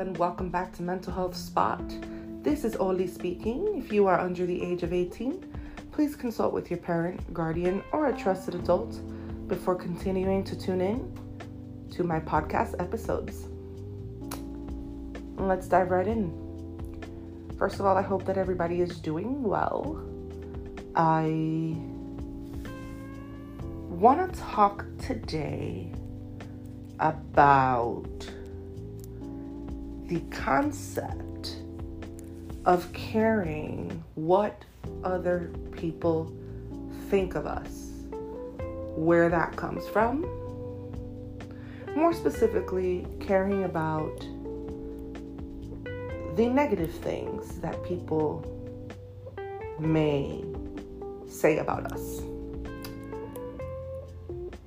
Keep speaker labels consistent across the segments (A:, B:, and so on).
A: and welcome back to Mental Health Spot. This is Oli speaking. If you are under the age of 18, please consult with your parent, guardian, or a trusted adult before continuing to tune in to my podcast episodes. Let's dive right in. First of all, I hope that everybody is doing well. I want to talk today about the concept of caring what other people think of us, where that comes from. More specifically, caring about the negative things that people may say about us.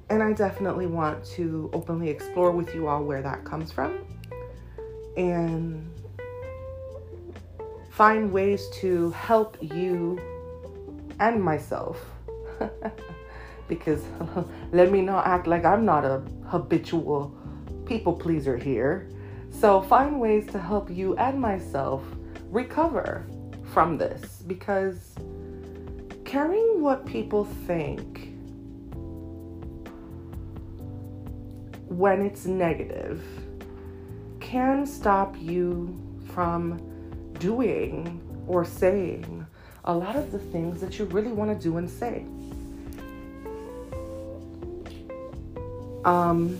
A: And I definitely want to openly explore with you all where that comes from and find ways to help you and myself. because let me not act like I'm not a habitual people pleaser here. So, find ways to help you and myself recover from this because caring what people think when it's negative can stop you from doing or saying a lot of the things that you really want to do and say. Um,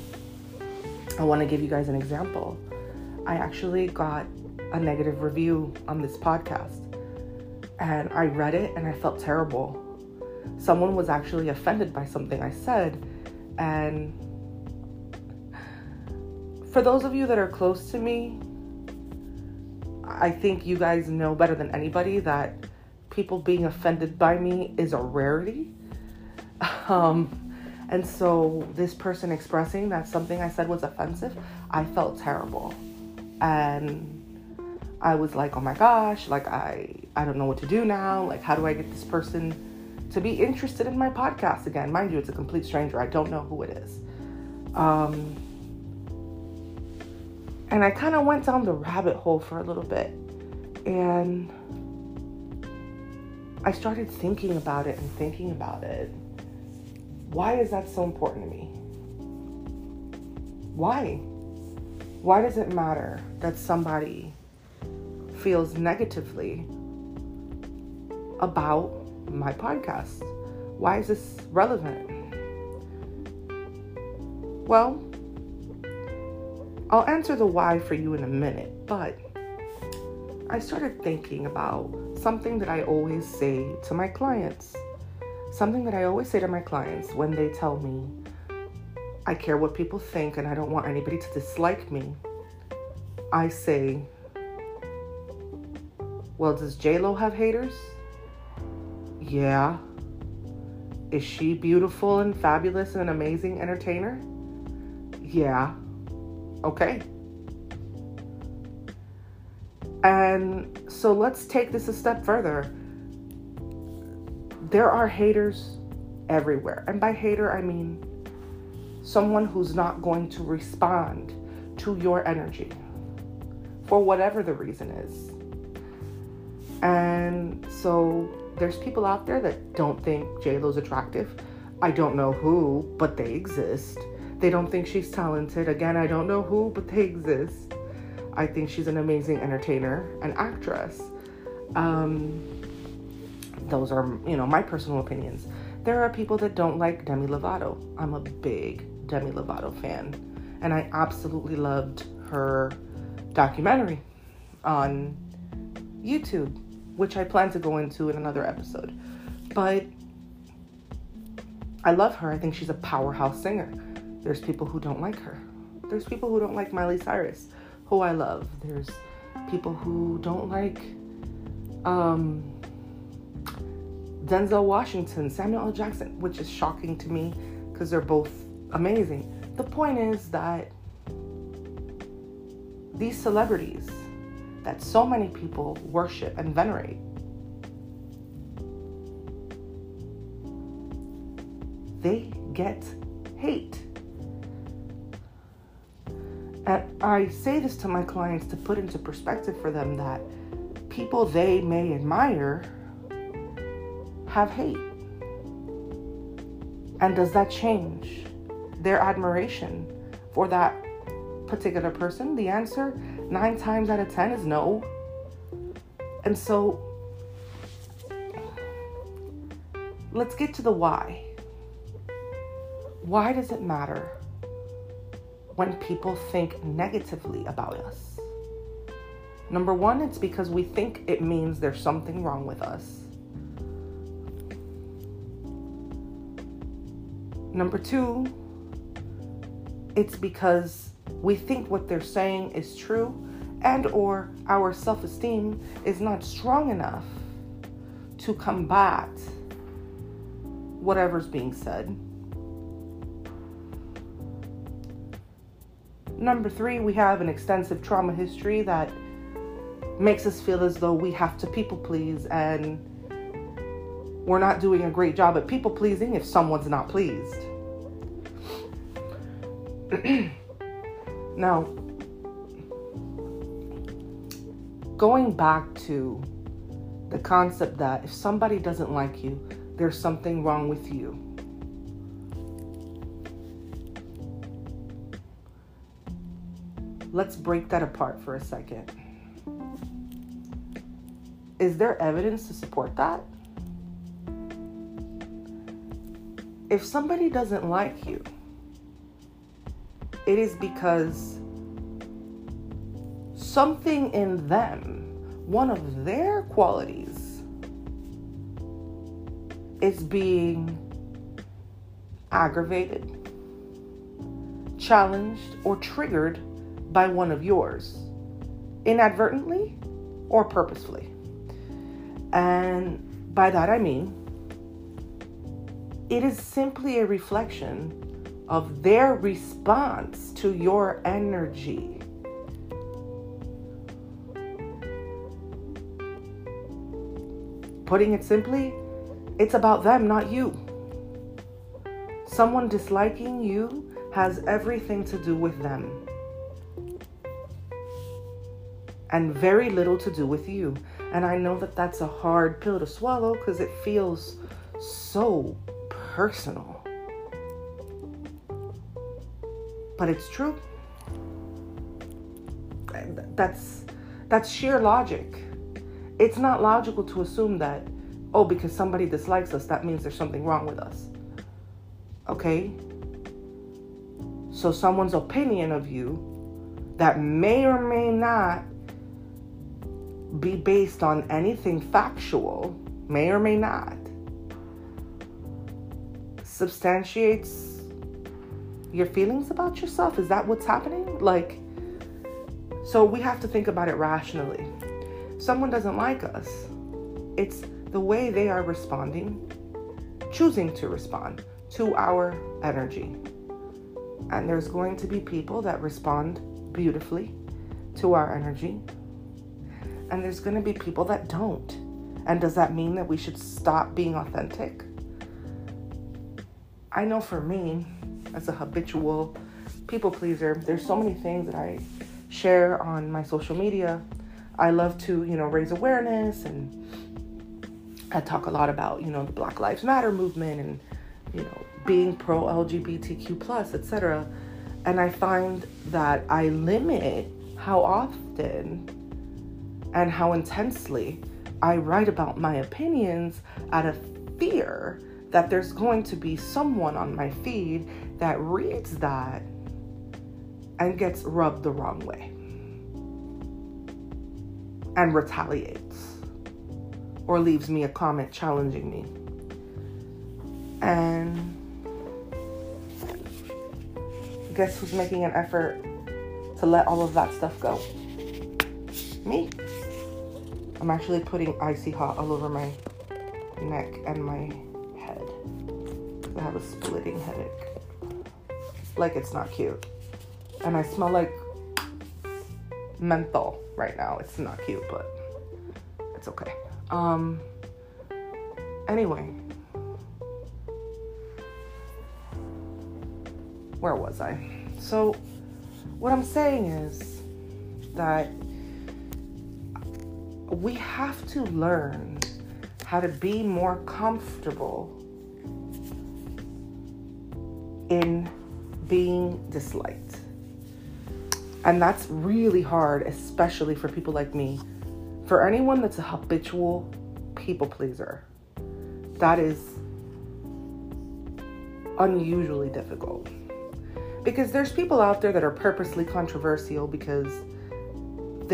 A: I want to give you guys an example. I actually got a negative review on this podcast and I read it and I felt terrible. Someone was actually offended by something I said and for those of you that are close to me, I think you guys know better than anybody that people being offended by me is a rarity. Um, and so, this person expressing that something I said was offensive, I felt terrible. And I was like, oh my gosh, like, I, I don't know what to do now. Like, how do I get this person to be interested in my podcast again? Mind you, it's a complete stranger. I don't know who it is. Um, and I kind of went down the rabbit hole for a little bit. And I started thinking about it and thinking about it. Why is that so important to me? Why? Why does it matter that somebody feels negatively about my podcast? Why is this relevant? Well, I'll answer the why for you in a minute, but I started thinking about something that I always say to my clients. Something that I always say to my clients when they tell me, I care what people think and I don't want anybody to dislike me. I say, Well, does JLo have haters? Yeah. Is she beautiful and fabulous and an amazing entertainer? Yeah. Okay. And so let's take this a step further. There are haters everywhere. And by hater, I mean someone who's not going to respond to your energy for whatever the reason is. And so there's people out there that don't think JLo's attractive. I don't know who, but they exist. They don't think she's talented. Again, I don't know who, but they exist. I think she's an amazing entertainer and actress. Um, those are, you know, my personal opinions. There are people that don't like Demi Lovato. I'm a big Demi Lovato fan, and I absolutely loved her documentary on YouTube, which I plan to go into in another episode. But I love her. I think she's a powerhouse singer. There's people who don't like her. There's people who don't like Miley Cyrus, who I love. There's people who don't like um, Denzel Washington, Samuel L. Jackson, which is shocking to me because they're both amazing. The point is that these celebrities that so many people worship and venerate they get I say this to my clients to put into perspective for them that people they may admire have hate. And does that change their admiration for that particular person? The answer, nine times out of ten, is no. And so, let's get to the why. Why does it matter when people think negatively about us? Number one, it's because we think it means there's something wrong with us. Number two, it's because we think what they're saying is true and or our self-esteem is not strong enough to combat whatever's being said. Number 3, we have an extensive trauma history that makes us feel as though we have to people please and we're not doing a great job at people pleasing if someone's not pleased. now, going back to the concept that if somebody doesn't like you, there's something wrong with you. Let's break that apart for a second. Is there evidence to support that? If somebody doesn't like you, it is because something in them, one of their qualities, is being aggravated, challenged, or triggered by one of yours, inadvertently or purposefully. And by that I mean, it is simply a reflection of their response to your energy. Putting it simply, it's about them, not you. Someone disliking you has everything to do with them and very little to do with you. And I know that that's a hard pill to swallow because it feels so personal. But it's true. That's that's sheer logic. It's not logical to assume that oh because somebody dislikes us that means there's something wrong with us. Okay? So someone's opinion of you that may or may not be based on anything factual, may or may not, substantiates your feelings about yourself. Is that what's happening? Like, so we have to think about it rationally. Someone doesn't like us, it's the way they are responding, choosing to respond to our energy. And there's going to be people that respond beautifully to our energy, and there's going to be people that don't. And does that mean that we should stop being authentic? I know for me, as a habitual people pleaser, there's so many things that I share on my social media. I love to, you know, raise awareness and I talk a lot about, you know, the Black Lives Matter movement and, you know, being pro LGBTQ plus, etc. And I find that I limit how often and how intensely I write about my opinions out of fear that there's going to be someone on my feed that reads that and gets rubbed the wrong way and retaliates or leaves me a comment challenging me. And guess who's making an effort to let all of that stuff go? Me. I'm actually putting icy hot all over my neck and my head. I have a splitting headache. Like it's not cute. And I smell like menthol right now. It's not cute, but it's okay. Um anyway. Where was I? So what I'm saying is that we have to learn how to be more comfortable in being disliked. And that's really hard, especially for people like me. For anyone that's a habitual people pleaser, that is unusually difficult. Because there's people out there that are purposely controversial because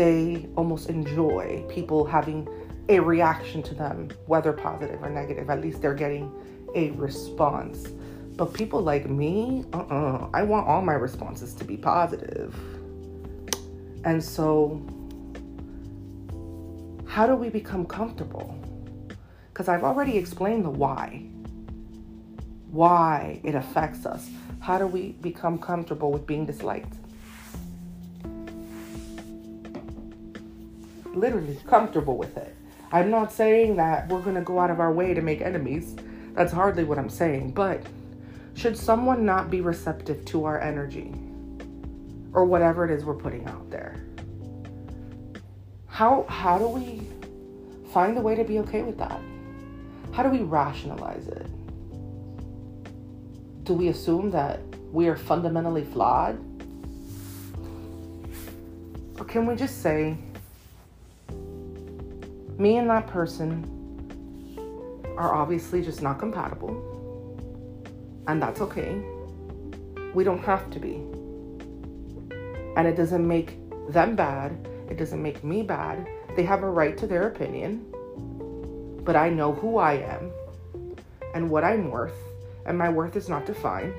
A: they almost enjoy people having a reaction to them, whether positive or negative. At least they're getting a response. But people like me, uh uh-uh, uh I want all my responses to be positive. And so, how do we become comfortable? Because I've already explained the why. Why it affects us. How do we become comfortable with being disliked? Literally comfortable with it. I'm not saying that we're going to go out of our way to make enemies. That's hardly what I'm saying. But should someone not be receptive to our energy or whatever it is we're putting out there? How how do we find a way to be okay with that? How do we rationalize it? Do we assume that we are fundamentally flawed? Or can we just say, me and that person are obviously just not compatible, and that's okay. We don't have to be. And it doesn't make them bad, it doesn't make me bad. They have a right to their opinion, but I know who I am and what I'm worth, and my worth is not defined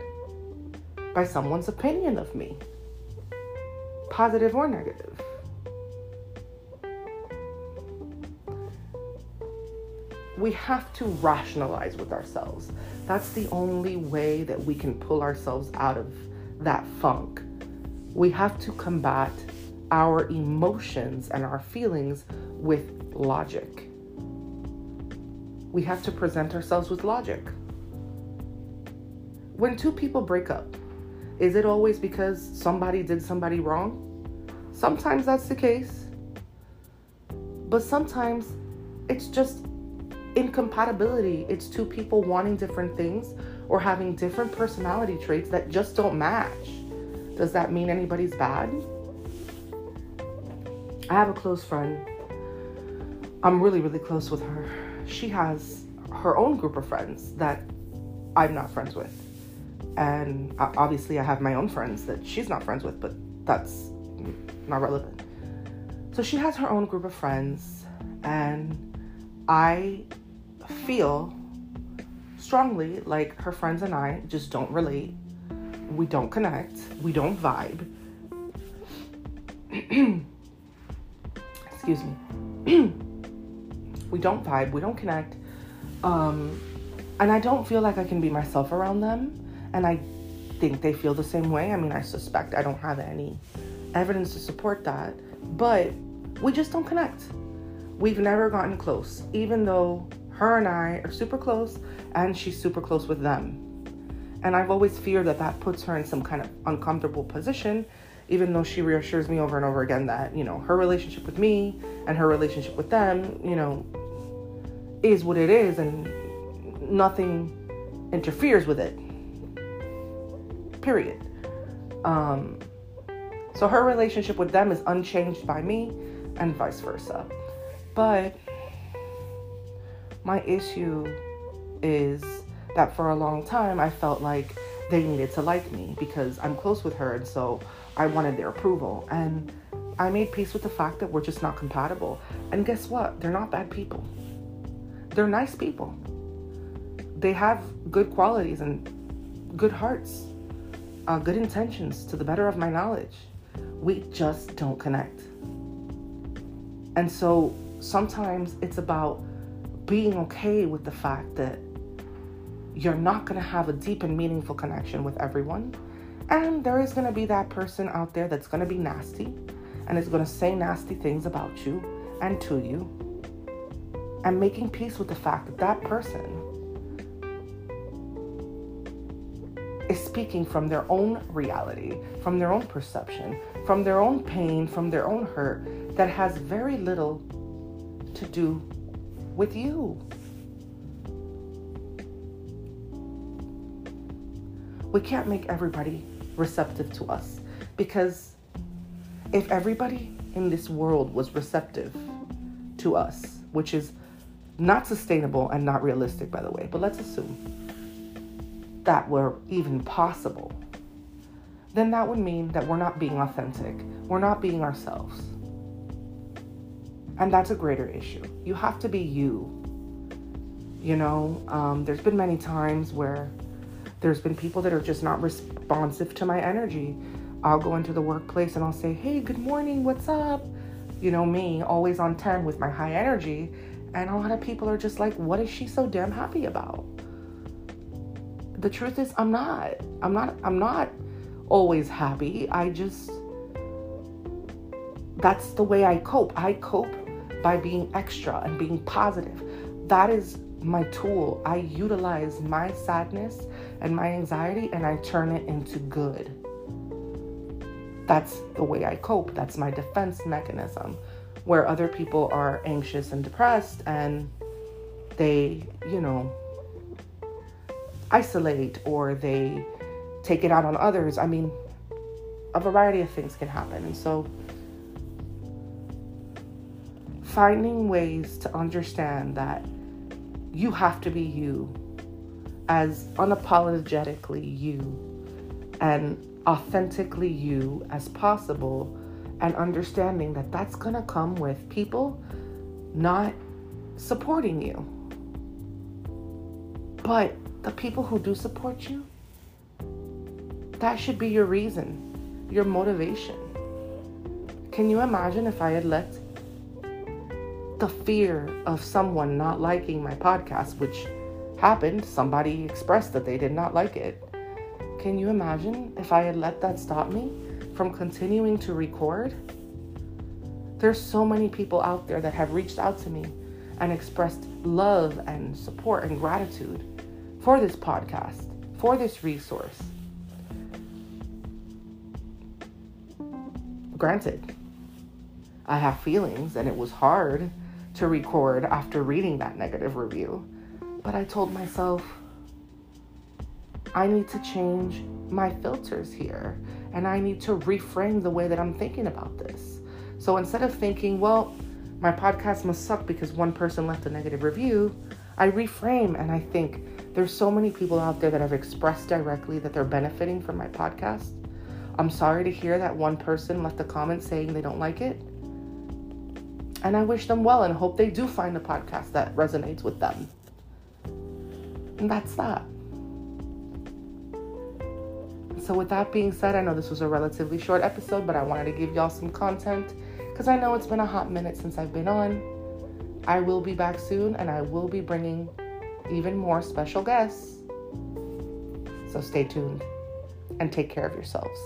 A: by someone's opinion of me, positive or negative. We have to rationalize with ourselves. That's the only way that we can pull ourselves out of that funk. We have to combat our emotions and our feelings with logic. We have to present ourselves with logic. When two people break up, is it always because somebody did somebody wrong? Sometimes that's the case. But sometimes it's just incompatibility. It's two people wanting different things or having different personality traits that just don't match. Does that mean anybody's bad? I have a close friend. I'm really, really close with her. She has her own group of friends that I'm not friends with. And obviously, I have my own friends that she's not friends with, but that's not relevant. So she has her own group of friends, and I feel strongly like her friends and I just don't relate. We don't connect. We don't vibe. Excuse me. we don't vibe. We don't connect. Um, and I don't feel like I can be myself around them. And I think they feel the same way. I mean, I suspect I don't have any evidence to support that. But we just don't connect. We've never gotten close, even though her and I are super close, and she's super close with them. And I've always feared that that puts her in some kind of uncomfortable position, even though she reassures me over and over again that, you know, her relationship with me and her relationship with them, you know, is what it is, and nothing interferes with it. Period. Um, so her relationship with them is unchanged by me, and vice versa. But my issue is that for a long time I felt like they needed to like me because I'm close with her and so I wanted their approval. And I made peace with the fact that we're just not compatible. And guess what? They're not bad people. They're nice people. They have good qualities and good hearts, uh, good intentions to the better of my knowledge. We just don't connect. And so sometimes it's about being okay with the fact that you're not going to have a deep and meaningful connection with everyone. And there is going to be that person out there that's going to be nasty and is going to say nasty things about you and to you. And making peace with the fact that that person is speaking from their own reality, from their own perception, from their own pain, from their own hurt that has very little to do with you. We can't make everybody receptive to us because if everybody in this world was receptive to us, which is not sustainable and not realistic, by the way, but let's assume that were even possible, then that would mean that we're not being authentic. We're not being ourselves. And that's a greater issue. You have to be you. You know, um, there's been many times where there's been people that are just not responsive to my energy. I'll go into the workplace and I'll say, hey, good morning, what's up? You know, me, always on 10 with my high energy. And a lot of people are just like, what is she so damn happy about? The truth is, I'm not. I'm not, I'm not always happy. I just, that's the way I cope. I cope by being extra and being positive. That is my tool. I utilize my sadness and my anxiety and I turn it into good. That's the way I cope. That's my defense mechanism. Where other people are anxious and depressed and they, you know, isolate or they take it out on others. I mean, a variety of things can happen. And so, finding ways to understand that you have to be you as unapologetically you and authentically you as possible and understanding that that's going to come with people not supporting you. But the people who do support you, that should be your reason, your motivation. Can you imagine if I had let the fear of someone not liking my podcast, which happened, somebody expressed that they did not like it. Can you imagine if I had let that stop me from continuing to record? There's so many people out there that have reached out to me and expressed love and support and gratitude for this podcast, for this resource. Granted, I have feelings and it was hard to record after reading that negative review. But I told myself, I need to change my filters here and I need to reframe the way that I'm thinking about this. So instead of thinking, well, my podcast must suck because one person left a negative review, I reframe and I think there's so many people out there that have expressed directly that they're benefiting from my podcast. I'm sorry to hear that one person left a comment saying they don't like it. And I wish them well and hope they do find a podcast that resonates with them. And that's that. So, with that being said, I know this was a relatively short episode, but I wanted to give y'all some content because I know it's been a hot minute since I've been on. I will be back soon and I will be bringing even more special guests. So, stay tuned and take care of yourselves.